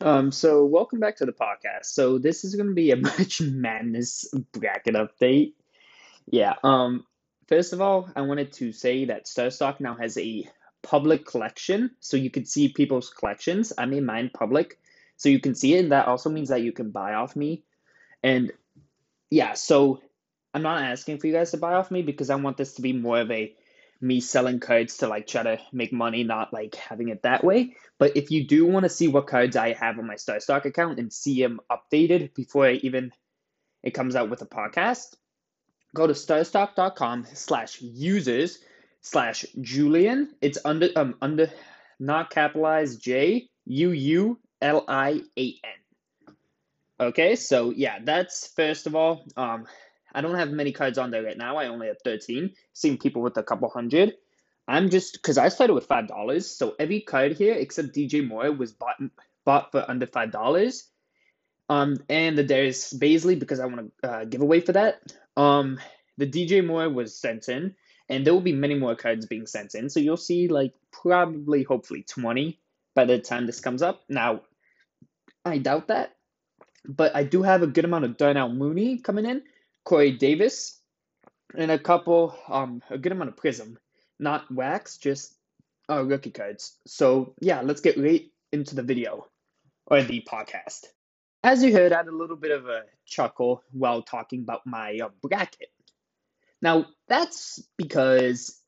Um, so welcome back to the podcast. So this is going to be a March Madness bracket update. Yeah. Um. First of all, I wanted to say that StarStock now has a public collection, so you can see people's collections. I made mine public, so you can see it, and that also means that you can buy off me. And yeah, so I'm not asking for you guys to buy off me because I want this to be more of a me selling cards to like try to make money, not like having it that way. But if you do want to see what cards I have on my StarStock account and see them updated before I even it comes out with a podcast, go to starstock.com slash users slash Julian. It's under um under not capitalized J U U L I A N. Okay, so yeah, that's first of all. Um I don't have many cards on there right now. I only have 13. Seeing people with a couple hundred. I'm just because I started with five dollars, so every card here except DJ Moore was bought bought for under five dollars. Um, and the Darius Bazley because I want to uh, give away for that. Um, the DJ Moore was sent in, and there will be many more cards being sent in. So you'll see like probably, hopefully, twenty by the time this comes up. Now, I doubt that, but I do have a good amount of Darnell Mooney coming in. Corey Davis, and a couple, um, a good amount of Prism, not wax, just uh, rookie cards. So yeah, let's get right into the video or the podcast. As you heard, I had a little bit of a chuckle while talking about my uh, bracket. Now that's because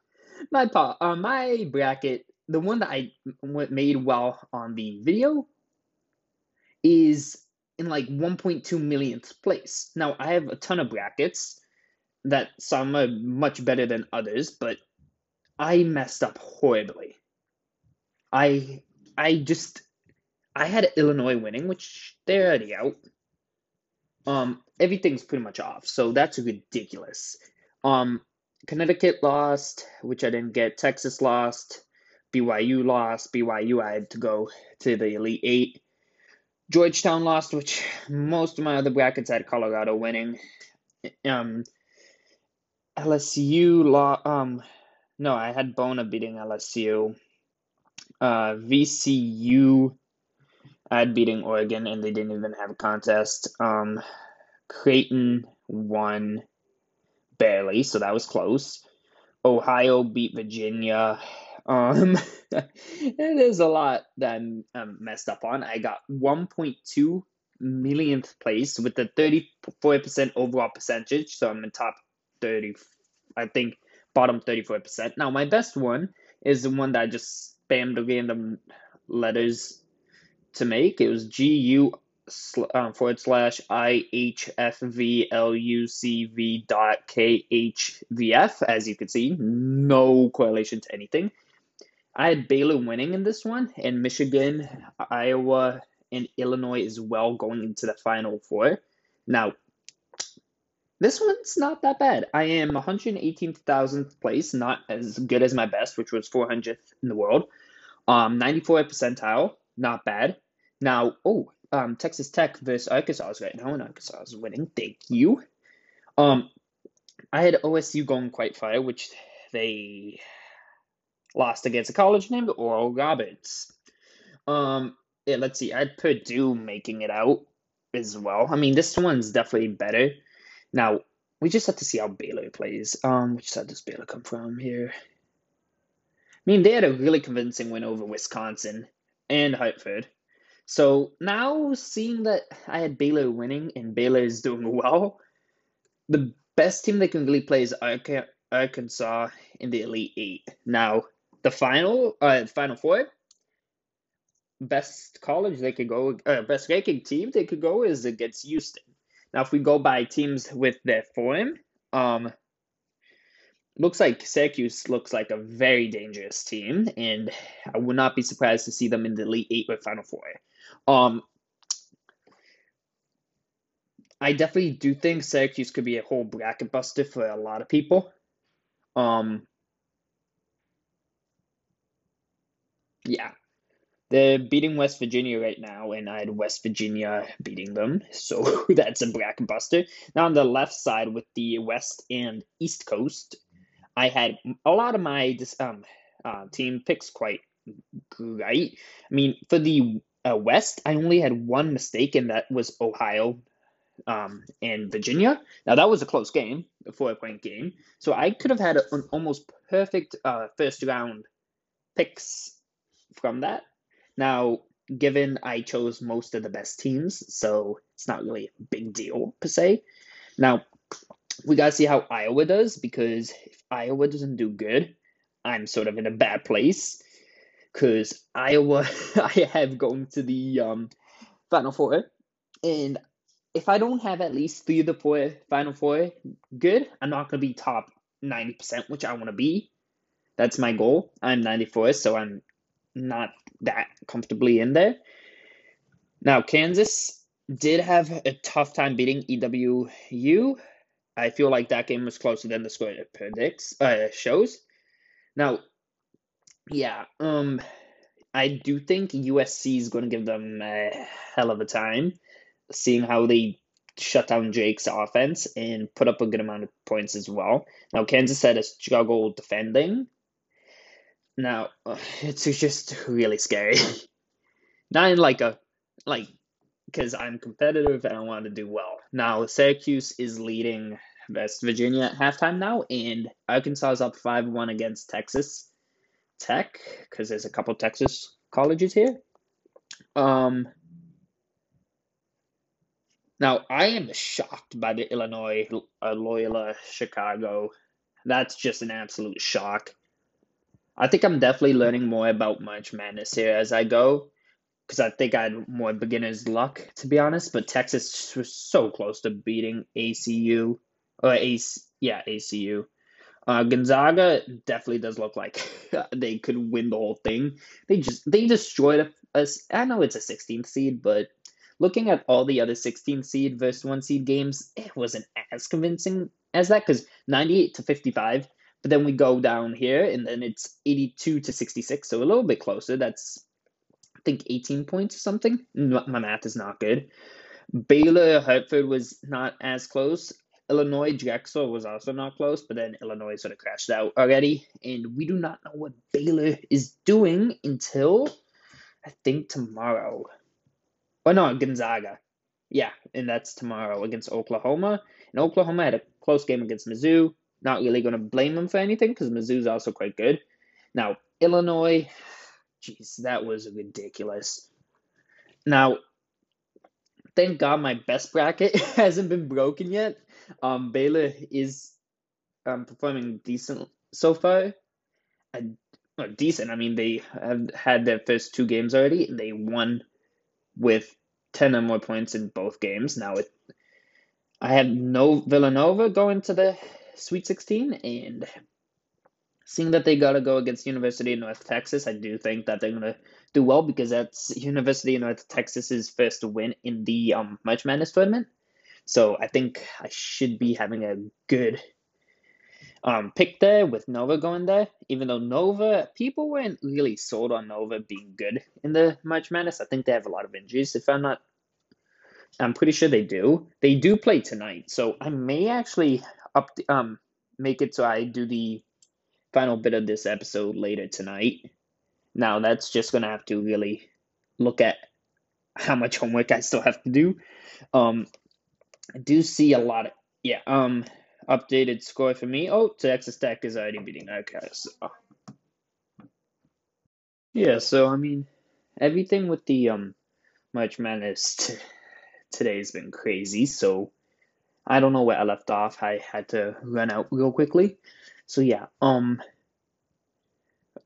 my pa, uh, my bracket, the one that I made while on the video, is in like 1.2 millionth place. Now, I have a ton of brackets that some are much better than others, but I messed up horribly. I I just I had Illinois winning, which they're already out. Um, everything's pretty much off, so that's ridiculous. Um, Connecticut lost, which I didn't get. Texas lost. BYU lost. BYU I had to go to the Elite Eight. Georgetown lost, which most of my other brackets had Colorado winning. Um, LSU lost. Um, no, I had Bona beating LSU. Uh, VCU, I had beating Oregon, and they didn't even have a contest. Um, Creighton won barely, so that was close. Ohio beat Virginia. Um, there's a lot that I'm, I'm messed up on. I got 1.2 millionth place with the 34% overall percentage, so I'm in top 30. I think bottom 34%. Now my best one is the one that I just spammed the random letters to make. It was G U um, forward slash I H F V L U C V dot K H V F. As you can see, no correlation to anything. I had Baylor winning in this one, and Michigan, Iowa, and Illinois as well going into the Final Four. Now, this one's not that bad. I am 118,000th place, not as good as my best, which was 400th in the world. Um, 94 percentile, not bad. Now, oh, um, Texas Tech versus Arkansas is right now, and Arkansas is winning. Thank you. Um, I had OSU going quite far, which they lost against a college named Oral Roberts. Um, yeah, let's see. I had Purdue making it out as well. I mean, this one's definitely better. Now, we just have to see how Baylor plays. Um, which side does Baylor come from here? I mean, they had a really convincing win over Wisconsin and Hartford. So now, seeing that I had Baylor winning and Baylor is doing well, the best team they can really play is Arkansas in the Elite Eight. Now, the final, uh, final four, best college they could go, uh, best ranking team they could go is against Houston. Now, if we go by teams with their form, um, looks like Syracuse looks like a very dangerous team, and I would not be surprised to see them in the Elite Eight or Final Four. Um, I definitely do think Syracuse could be a whole bracket buster for a lot of people. Um, yeah, they're beating West Virginia right now, and I had West Virginia beating them, so that's a bracket buster. Now on the left side with the West and East Coast, I had a lot of my um uh, team picks quite great. I mean, for the uh, West, I only had one mistake, and that was Ohio um, and Virginia. Now that was a close game, a four-point game. So I could have had an almost perfect uh, first round picks from that. Now, given I chose most of the best teams, so it's not really a big deal per se. Now, we gotta see how Iowa does because if Iowa doesn't do good, I'm sort of in a bad place because Iowa I have going to the um, Final Four, and if I don't have at least three of the four Final Four good, I'm not gonna be top ninety percent, which I want to be. That's my goal. I'm 94, so I'm not that comfortably in there. Now, Kansas did have a tough time beating EWU. I feel like that game was closer than the score predicts uh, shows. Now, yeah, um, I do think USC is going to give them a hell of a time, seeing how they shut down Drake's offense and put up a good amount of points as well. Now, Kansas had a struggle defending. Now, it's just really scary. Not in like a, like, because I'm competitive and I want to do well. Now, Syracuse is leading West Virginia at halftime now, and Arkansas is up 5 1 against Texas Tech, because there's a couple Texas colleges here. Um, now, I am shocked by the Illinois uh, Loyola Chicago. That's just an absolute shock. I think I'm definitely learning more about March Madness here as I go, because I think I had more beginner's luck, to be honest. But Texas was so close to beating ACU, or AC, yeah, ACU. Uh, Gonzaga definitely does look like they could win the whole thing. They just they destroyed us. I know it's a 16th seed, but looking at all the other 16 seed versus one seed games, it wasn't as convincing as that because 98 to 55. But then we go down here, and then it's 82 to 66, so a little bit closer. That's I think 18 points or something. My math is not good. Baylor Hartford was not as close. Illinois Drexel was also not close, but then Illinois sort of crashed out already, and we do not know what Baylor is doing until I think tomorrow. Oh no, Gonzaga. Yeah, and that's tomorrow against Oklahoma. And Oklahoma had a close game against Mizzou. Not really going to blame them for anything because Mizzou's also quite good. Now, Illinois, jeez, that was ridiculous. Now, thank God my best bracket hasn't been broken yet. Um, Baylor is um, performing decent so far. Uh, decent. I mean, they have had their first two games already. They won with 10 or more points in both games. Now, it, I had no Villanova going to the Sweet 16, and seeing that they got to go against University of North Texas, I do think that they're going to do well because that's University of North Texas's first win in the um, March Madness tournament. So I think I should be having a good um, pick there with Nova going there. Even though Nova, people weren't really sold on Nova being good in the March Madness. I think they have a lot of injuries. If I'm not, I'm pretty sure they do. They do play tonight, so I may actually up um make it so I do the final bit of this episode later tonight. Now that's just gonna have to really look at how much homework I still have to do. Um, I do see a lot of yeah. Um, updated score for me. Oh, Texas Tech is already beating okay. So yeah, so I mean, everything with the um March Madness t- today's been crazy. So I don't know where I left off. I had to run out real quickly. So yeah, um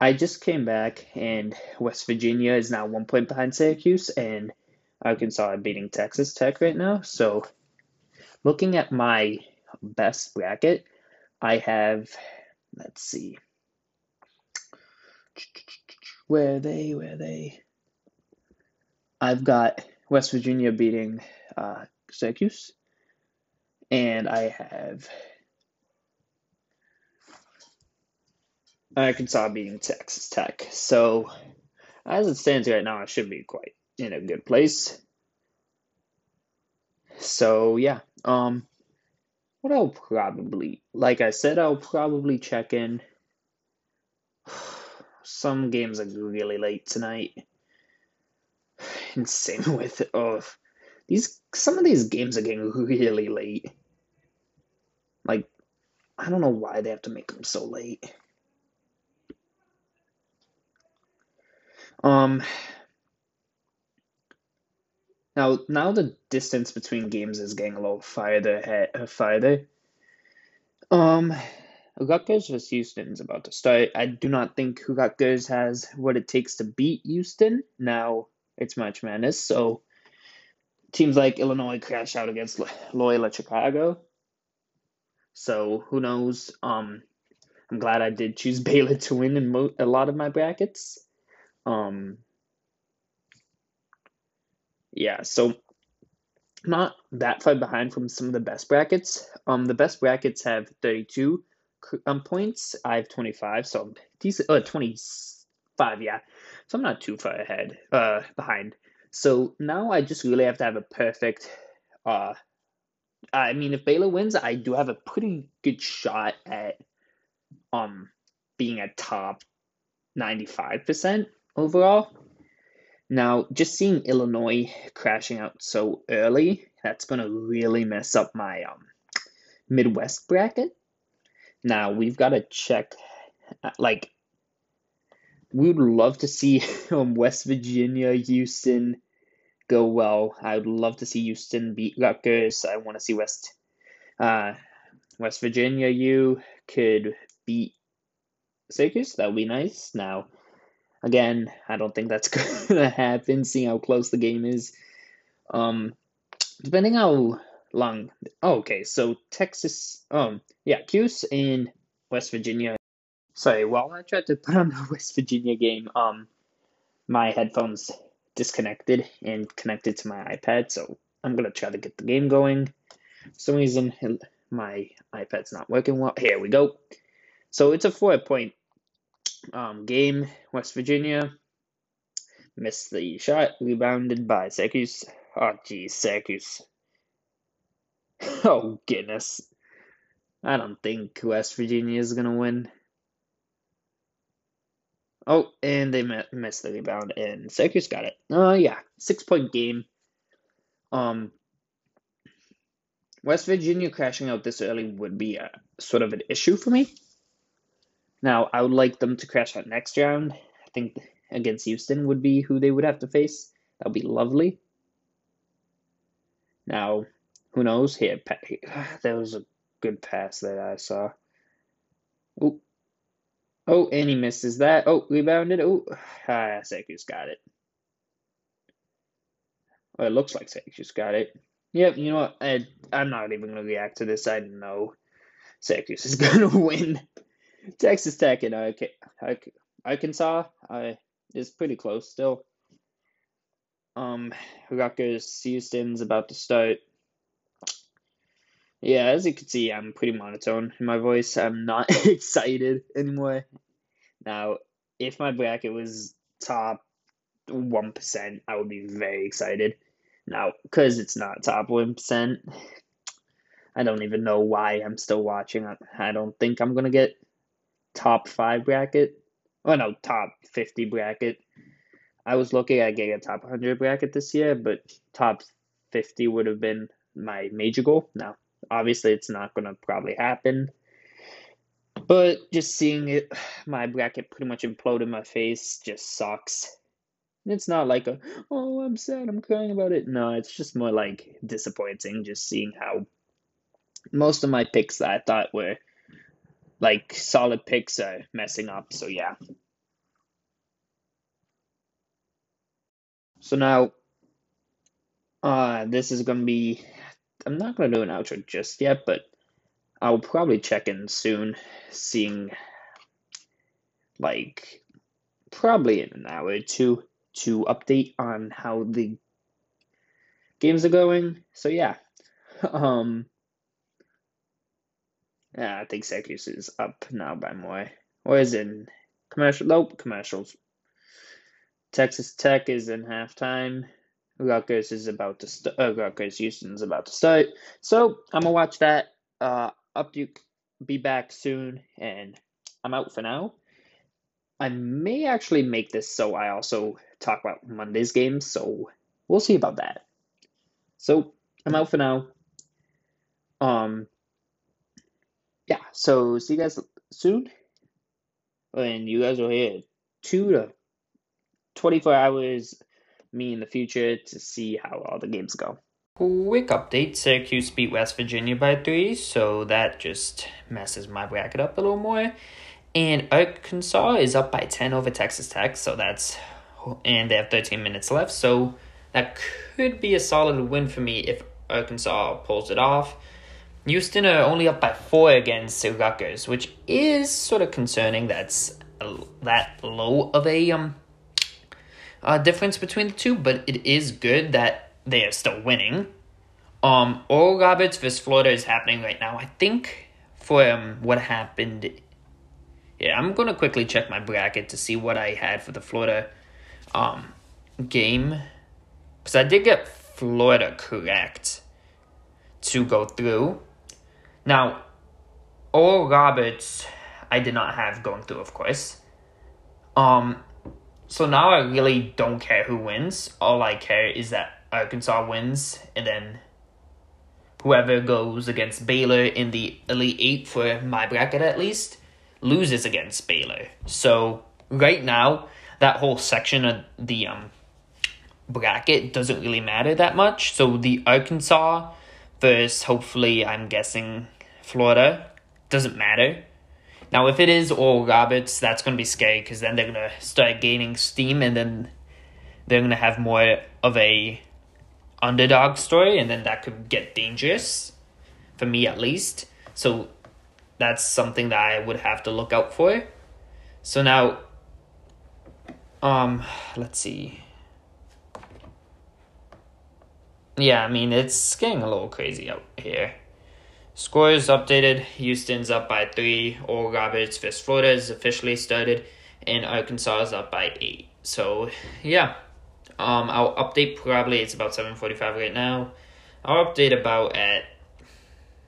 I just came back and West Virginia is now one point behind Syracuse and Arkansas are beating Texas Tech right now. So looking at my best bracket, I have let's see. Where are they? Where are they? I've got West Virginia beating uh, Syracuse and I have Arkansas beating Texas Tech. So, as it stands right now, I should be quite in a good place. So yeah, um, what I'll probably, like I said, I'll probably check in. Some games are really late tonight. And same with oh these some of these games are getting really late. Like I don't know why they have to make them so late. Um now now the distance between games is getting a little farther uh, farther. Um Rutgers versus Houston is about to start. I do not think Rutgers has what it takes to beat Houston. Now it's March Madness, so teams like Illinois crash out against Loyola Chicago. So who knows? Um, I'm glad I did choose Baylor to win in mo- a lot of my brackets. Um, yeah, so not that far behind from some of the best brackets. Um, the best brackets have 32 um, points. I have 25, so I'm decent. Uh, 25, yeah. So I'm not too far ahead, uh, behind. So now I just really have to have a perfect. Uh, I mean, if Baylor wins, I do have a pretty good shot at um being a top 95% overall. Now, just seeing Illinois crashing out so early, that's going to really mess up my um, Midwest bracket. Now, we've got to check, uh, like, we would love to see um, West Virginia, Houston go well. I would love to see Houston beat Rutgers. I want to see West uh, West Virginia U could beat Syracuse. That would be nice. Now, again, I don't think that's going to happen, seeing how close the game is. Um, depending how long. Oh, okay, so Texas. Um, yeah, Cuse in West Virginia Sorry, while I tried to put on the West Virginia game, um, my headphones disconnected and connected to my iPad, so I'm gonna try to get the game going. For some reason, my iPad's not working well. Here we go. So it's a four-point um, game. West Virginia missed the shot, rebounded by Syracuse. Oh, geez, Syracuse. Oh, goodness. I don't think West Virginia is gonna win. Oh, and they missed the rebound, and Syracuse got it. Oh, uh, yeah, six point game. Um, West Virginia crashing out this early would be a, sort of an issue for me. Now, I would like them to crash out next round. I think against Houston would be who they would have to face. That would be lovely. Now, who knows? Here, that was a good pass that I saw. Ooh, Oh, and he misses that. Oh, rebounded. Oh, ah, Syracuse got it. Well, it looks like Syracuse got it. Yep, you know what? I, I'm not even going to react to this. I know Syracuse is going to win. Texas Tech and Arkansas uh, is pretty close still. Um, Rutgers Houston's about to start. Yeah, as you can see, I'm pretty monotone in my voice. I'm not excited anymore. Now, if my bracket was top 1%, I would be very excited. Now, because it's not top 1%, I don't even know why I'm still watching. I don't think I'm going to get top 5 bracket. Oh, no, top 50 bracket. I was looking at getting a top 100 bracket this year, but top 50 would have been my major goal. Now, Obviously, it's not going to probably happen. But just seeing it, my bracket pretty much implode in my face just sucks. It's not like a, oh, I'm sad, I'm crying about it. No, it's just more like disappointing just seeing how most of my picks that I thought were like solid picks are messing up. So, yeah. So now, uh, this is going to be I'm not going to do an outro just yet, but I'll probably check in soon, seeing like probably in an hour or two to update on how the games are going. So yeah, um, yeah, I think Syracuse is up now by more. Or is in commercial? Nope, commercials. Texas Tech is in halftime. Rutgers is about to start. Uh, Rutgers Houston's about to start. So I'm gonna watch that. Uh, up you be back soon, and I'm out for now. I may actually make this so I also talk about Monday's games, so we'll see about that. So I'm out for now. Um, yeah. So see you guys soon, and you guys will hear two to twenty four hours me in the future to see how all the games go. Quick update Syracuse beat West Virginia by three, so that just messes my bracket up a little more. And Arkansas is up by 10 over Texas Tech, so that's. And they have 13 minutes left, so that could be a solid win for me if Arkansas pulls it off. Houston are only up by four against Rutgers, which is sort of concerning. That's that low of a um uh, difference between the two, but it is good that they are still winning. Um, Oral Roberts versus Florida is happening right now. I think for um, what happened. Yeah, I'm gonna quickly check my bracket to see what I had for the Florida um game because I did get Florida correct to go through. Now, Oral Roberts, I did not have going through, of course. Um, so now I really don't care who wins. All I care is that Arkansas wins, and then whoever goes against Baylor in the Elite Eight for my bracket at least loses against Baylor. So right now, that whole section of the um bracket doesn't really matter that much. So the Arkansas versus hopefully I'm guessing Florida doesn't matter. Now if it is Oral Roberts, that's gonna be scary because then they're gonna start gaining steam and then they're gonna have more of a underdog story, and then that could get dangerous for me at least. So that's something that I would have to look out for. So now, um, let's see. Yeah, I mean, it's getting a little crazy out here. Scores updated. Houston's up by three. Oral Roberts vs. Florida is officially started. And Arkansas is up by eight. So, yeah. Um, I'll update probably it's about seven forty five right now. I'll update about at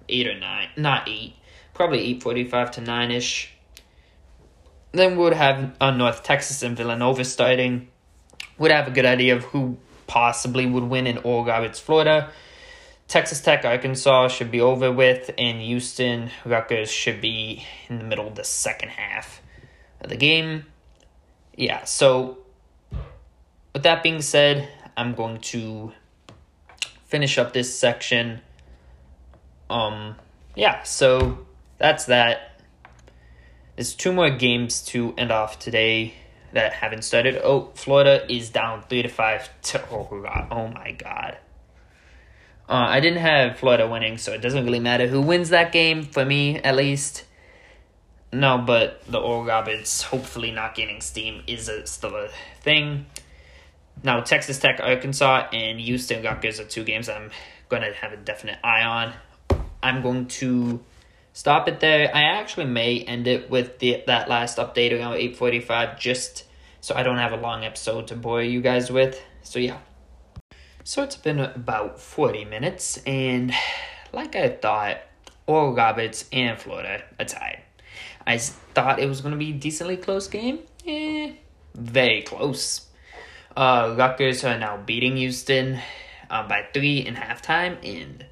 eight or nine, not eight, probably eight forty five to nine ish. Then we would have uh, North Texas and Villanova starting. Would have a good idea of who possibly would win in Oral Roberts, Florida. Texas Tech, Arkansas should be over with, and Houston, Rutgers should be in the middle of the second half of the game. Yeah, so with that being said, I'm going to finish up this section. Um, yeah, so that's that. There's two more games to end off today that haven't started. Oh, Florida is down three to five to oh god, oh my god. Uh, I didn't have Florida winning, so it doesn't really matter who wins that game for me, at least. No, but the Oral Roberts hopefully not gaining steam is a, still a thing. Now, Texas Tech, Arkansas, and Houston Rutgers are two games I'm going to have a definite eye on. I'm going to stop it there. I actually may end it with the that last update around 8:45 just so I don't have a long episode to bore you guys with. So yeah. So it's been about 40 minutes and like I thought, Oral Roberts and Florida are tied. I thought it was going to be a decently close game. Eh, very close. Uh, Rutgers are now beating Houston uh, by three in halftime, and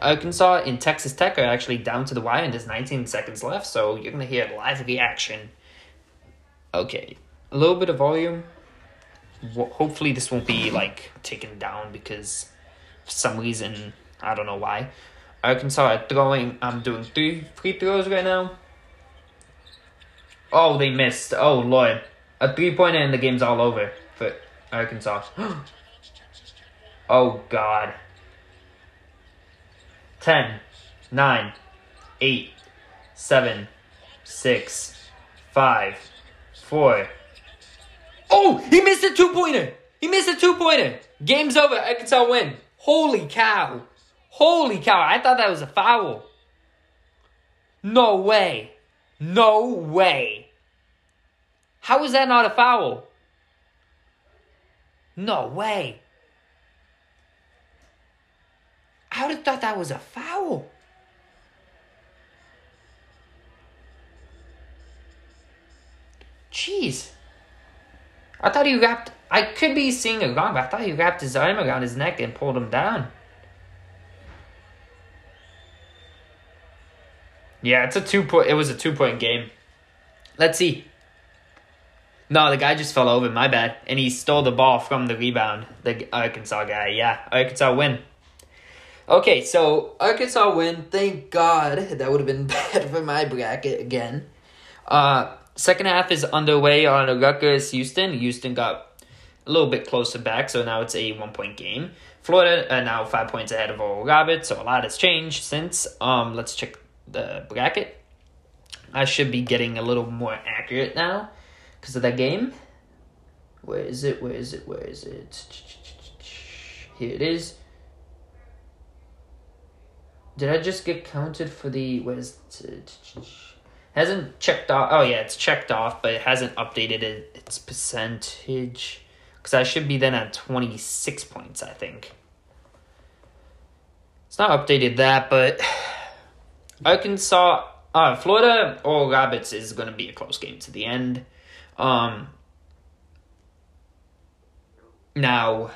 Arkansas and Texas Tech are actually down to the wire, and there's 19 seconds left, so you're gonna hear live reaction. Okay, a little bit of volume. Hopefully, this won't be like taken down because for some reason I don't know why. Arkansas are throwing. I'm doing three free throws right now. Oh, they missed. Oh lord. A three pointer and the game's all over for Arkansas. oh, God. 10, 9, 8, 7, 6, 5, 4. Oh, he missed a two pointer. He missed a two pointer. Game's over. Arkansas win. Holy cow. Holy cow. I thought that was a foul. No way. No way. How is that not a foul? No way. I would have thought that was a foul. Jeez. I thought he wrapped. I could be seeing it wrong, but I thought he wrapped his arm around his neck and pulled him down. Yeah, it's a two point. It was a two point game. Let's see. No, the guy just fell over. My bad, and he stole the ball from the rebound. The Arkansas guy. Yeah, Arkansas win. Okay, so Arkansas win. Thank God. That would have been bad for my bracket again. Uh, second half is underway on Rutgers Houston. Houston got a little bit closer back, so now it's a one point game. Florida are now five points ahead of Oral Roberts, so a lot has changed since. Um, let's check the bracket. I should be getting a little more accurate now because of that game. Where is it? Where is it? Where is it? Here it is. Did I just get counted for the where's? Hasn't checked off. Oh yeah, it's checked off, but it hasn't updated it, its percentage. Because I should be then at twenty six points, I think. It's not updated that, but Arkansas, uh, Florida Oral Roberts is going to be a close game to the end. Um, now,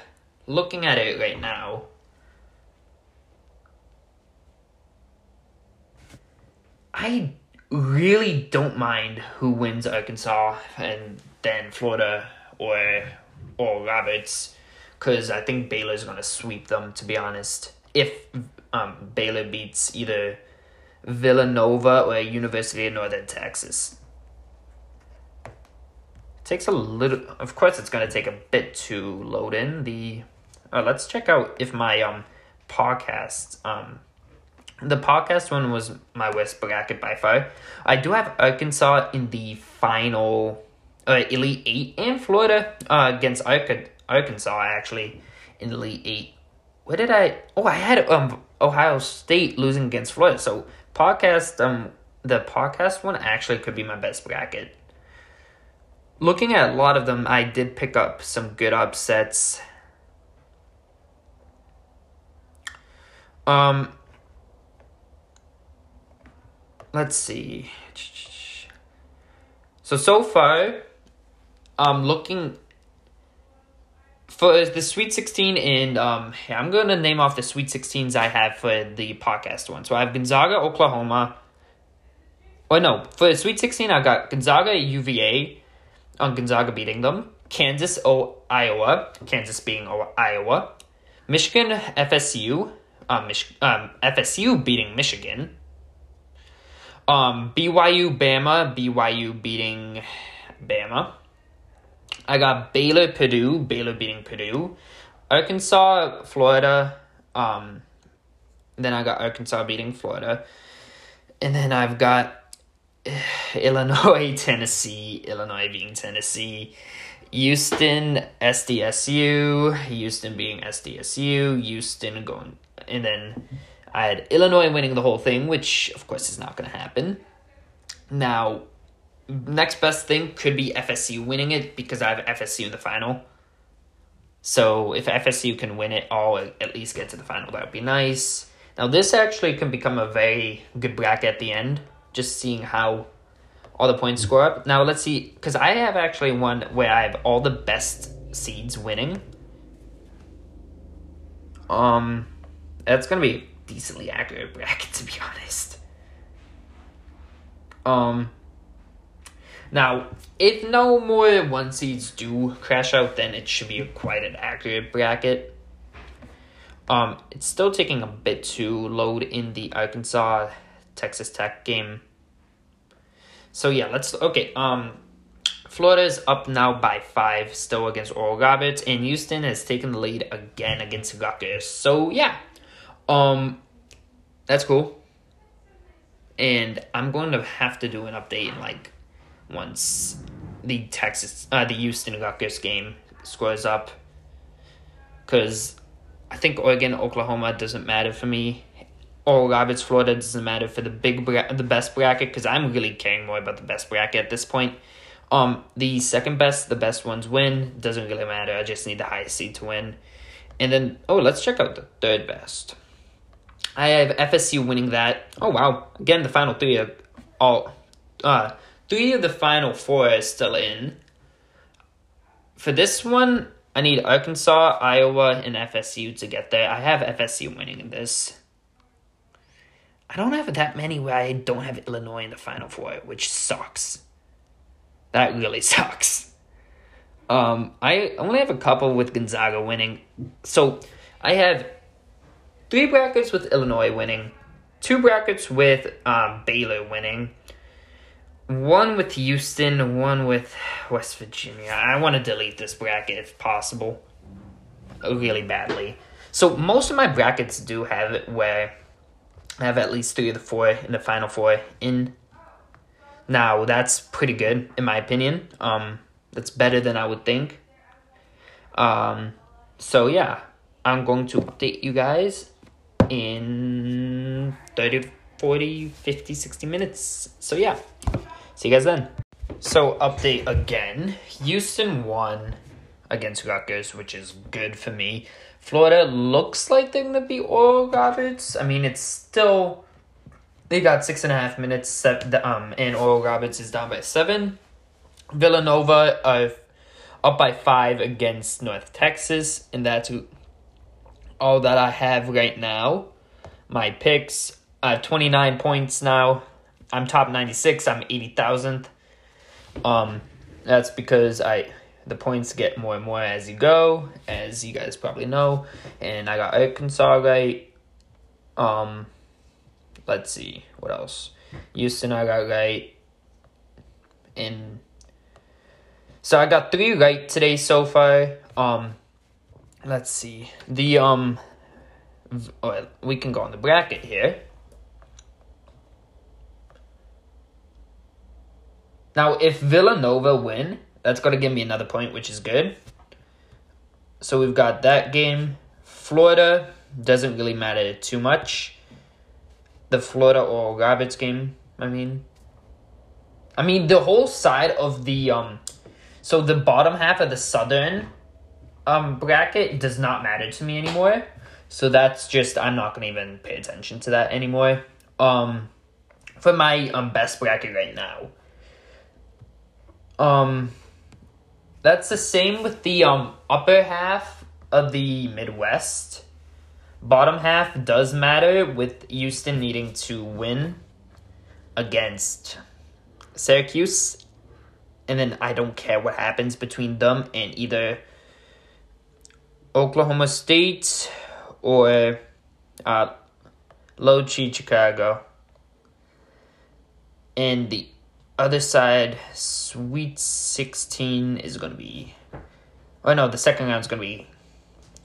looking at it right now, I really don't mind who wins Arkansas and then Florida or Oral Roberts because I think Baylor's to sweep them, to be honest. If um, Baylor beats either Villanova or University of Northern Texas. takes a little, of course, it's to take a bit to load in the. Uh, let's check out if my um podcast um the podcast one was my worst bracket by far. I do have Arkansas in the final uh, Elite Eight and Florida uh, against Arkansas actually in Elite Eight. Where did I? Oh, I had um Ohio State losing against Florida. So podcast um the podcast one actually could be my best bracket. Looking at a lot of them, I did pick up some good upsets. Um let's see. So so far, I'm looking for the Sweet 16 and um I'm to name off the Sweet 16s I have for the podcast one. So I have Gonzaga, Oklahoma. Oh no, for the Sweet 16 I got Gonzaga, UVA on Gonzaga beating them. Kansas, O Iowa, Kansas being o- Iowa. Michigan, FSU, um, Mich- um, FSU beating Michigan. Um, BYU, Bama, BYU beating Bama. I got Baylor, Purdue, Baylor beating Purdue, Arkansas, Florida. Um, then I got Arkansas beating Florida, and then I've got Illinois, Tennessee, Illinois beating Tennessee, Houston, SDSU, Houston being SDSU, Houston going, and then I had Illinois winning the whole thing, which of course is not going to happen. Now, next best thing could be FSU winning it because I have FSU in the final. So if FSU can win it, I'll at least get to the final. That would be nice. Now this actually can become a very good bracket at the end. Just seeing how all the points score up. Now let's see, because I have actually one where I have all the best seeds winning. Um, that's gonna be a decently accurate bracket to be honest. Um, now, if no more one seeds do crash out, then it should be quite an accurate bracket. Um, it's still taking a bit to load in the Arkansas Texas Tech game. So yeah, let's okay. Um, Florida is up now by five, still against Oral Roberts, and Houston has taken the lead again against Rutgers. So yeah, um, that's cool. And I'm going to have to do an update in like once the Texas, uh, the Houston Rutgers game scores up. Because I think Oregon, Oklahoma doesn't matter for me. Oral Roberts, Florida doesn't matter for the big bra- the best bracket because I'm really caring more about the best bracket at this point. Um, the second best, the best ones win. Doesn't really matter. I just need the highest seed to win. And then, oh, let's check out the third best. I have FSU winning that. Oh wow! Again, the final three are all. Uh, three of the final four are still in. for this one, I need Arkansas, Iowa, and FSU to get there. I have FSU winning in this. I don't have that many where I don't have Illinois in the Final Four, which sucks. That really sucks. Um, I only have a couple with Gonzaga winning. So I have three brackets with Illinois winning, two brackets with um, Baylor winning, one with Houston, one with West Virginia. I want to delete this bracket if possible, really badly. So most of my brackets do have it where I have at least three of the four in the final four in. Now that's pretty good in my opinion. Um, that's better than I would think. Um, so yeah, I'm going to update you guys in 30, 40, 50, 60 minutes. So yeah, see you guys then. So update again. Houston won against Rutgers, which is good for me. Florida looks like they're gonna be Oral Roberts. I mean, it's still they got six and a half minutes. Set, um, and Oral Roberts is down by seven. Villanova uh, up by five against North Texas, and that's all that I have right now. My picks, uh, 29 points now. I'm top 96. I'm 80,000th. Um, that's because I the points get more and more as you go, as you guys probably know. And I got Arkansas right. Um, let's see what else. Houston I got right. And so I got three right today so far. Um, let's see the um. Oh, we can go on the bracket here. Now, if Villanova win, that's going to give me another point, which is good. So we've got that game. Florida doesn't really matter too much. The Florida Oral Roberts game, I mean. I mean, the whole side of the um so the bottom half of the southern um bracket does not matter to me anymore. So that's just I'm not gonna even pay attention to that anymore. Um for my um best bracket right now. Um that's the same with the um upper half of the Midwest. Bottom half does matter with Houston needing to win against Syracuse. And then I don't care what happens between them and either Oklahoma State or uh, Loyola Chicago. And the other side, Sweet 16 is going to be. Oh no, the second round is going to be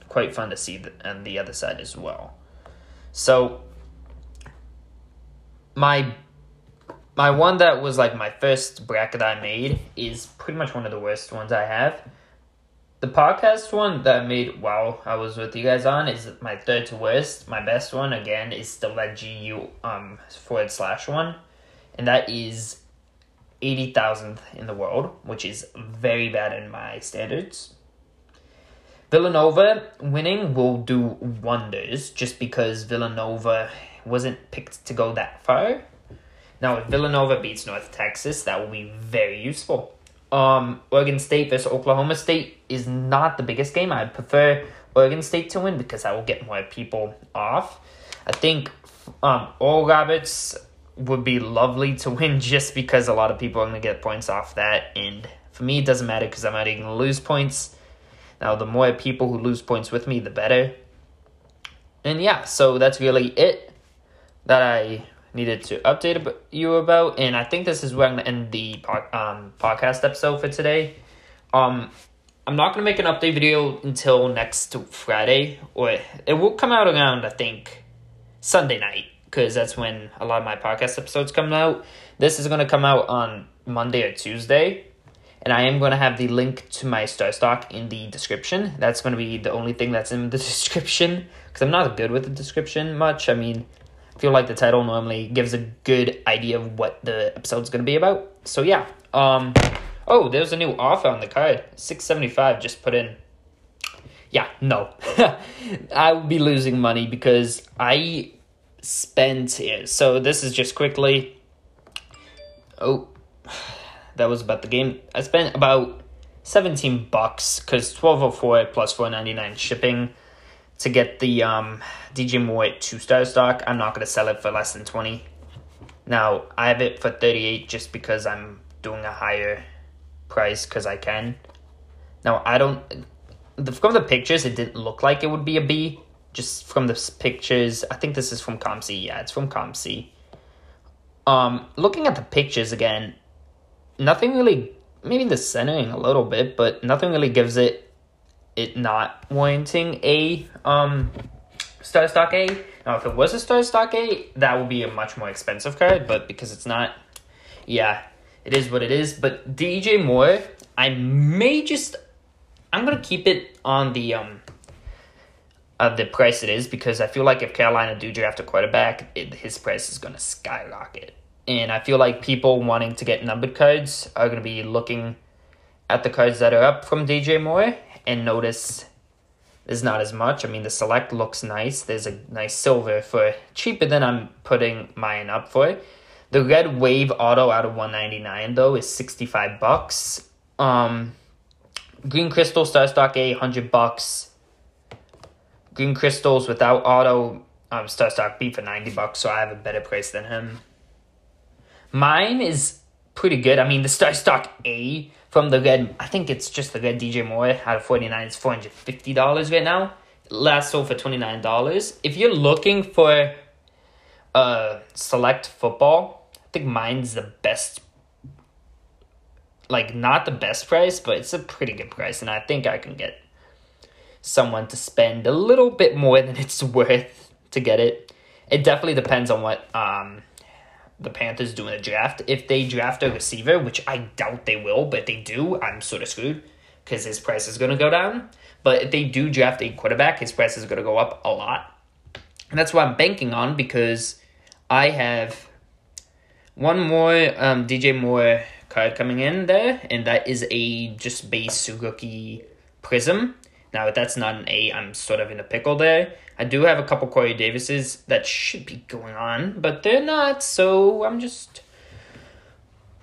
quite fun to see the, on the other side as well. So, my my one that was like my first bracket I made is pretty much one of the worst ones I have. The podcast one that I made while I was with you guys on is my third to worst. My best one again is still that GU um forward slash one, and that is 80,000th in the world, which is very bad in my standards. Villanova winning will do wonders just because Villanova wasn't picked to go that far. Now, if Villanova beats North Texas, that will be very useful. Um, Oregon State versus Oklahoma State is not the biggest game. I prefer Oregon State to win because I will get more people off. I think um, Oral Roberts would be lovely to win just because a lot of people are going to get points off that. And for me, it doesn't matter because I'm even going to lose points. Now, the more people who lose points with me, the better. And yeah, so that's really it that I needed to update you about. And I think this is where I'm going to end the um, podcast episode for today. Um, I'm not to make an update video until next Friday, or it will come out around, I think, Sunday night because that's when a lot of my podcast episodes come out. This is to come out on Monday or Tuesday. And I am to have the link to my StarStock in the description. That's to be the only thing that's in the description because I'm not good with the description much. I mean, I feel like the title normally gives a good idea of what the episode's to be about. So yeah. Um oh, there's a new offer on the card. 675 just put in. Yeah, no. I would be losing money because I spent here. So this is just quickly. Oh, that was about the game. I spent about 17 bucks because 1204 plus 499 shipping to get the um, DJ Moore two StarStock. I'm not going to sell it for less than 20. Now, I have it for 38 just because I'm doing a higher price because I can. Now, I don't. From the pictures, it didn't look like it would be a B. Just from the pictures, I think this is from COMC. Yeah, it's from COMC. Um, looking at the pictures again, nothing really. Maybe the centering a little bit, but nothing really gives it it not wanting a um StarStock A. Now, if it was a StarStock A, that would be a much more expensive card. But because it's not, yeah, it is what it is. But DJ Moore, I may just, I'm gonna keep it on the um, uh, the price it is because I feel like if Carolina do draft a quarterback, it, his price is gonna skyrocket. And I feel like people wanting to get numbered cards are gonna be looking at the cards that are up from DJ Moore and notice there's not as much. I mean, the select looks nice. There's a nice silver for cheaper than I'm putting mine up for. The red wave auto out of 199 though is 65 bucks. Um, green crystal StarStock A 100 bucks. Green crystals without auto um, StarStock B for 90 bucks, so I have a better price than him. Mine is pretty good. I mean, the StarStock A from the red, I think it's just the red DJ Moore out of 49 is $450 right now. Last sold for $29. If you're looking for uh select football, think mine's the best like not the best price, but it's a pretty good price and I think I can get someone to spend a little bit more than it's worth to get it. It definitely depends on what um the Panthers do in the draft. If they draft a receiver, which I doubt they will, but if they do, I'm sort of screwed because his price is going to go down. But if they do draft a quarterback, his price is going to go up a lot. And that's what I'm banking on because I have one more um, DJ Moore card coming in there, and that is a just base rookie Prizm. Now, if that's not an A, I'm sort of in a pickle there. I do have a couple Corey Davises that should be going on, but they're not, so I'm just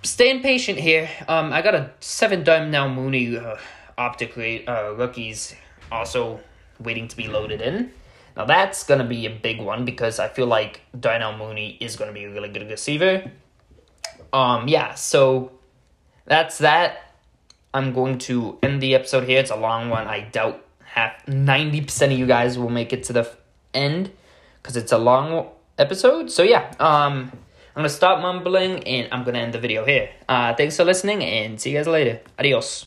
staying patient here. Um, I got a seven Darnell Mooney uh, optically uh, rookies also waiting to be loaded in. Now that's gonna be a big one because I feel like Darnell Mooney is gonna be a really good receiver. Um, yeah, so that's that. I'm going to end the episode here. It's a long one. I doubt half 90% of you guys will make it to the end because it's a long episode. So yeah, um I'm going to stop mumbling and I'm going to end the video here. Uh thanks for listening and see you guys later. Adios.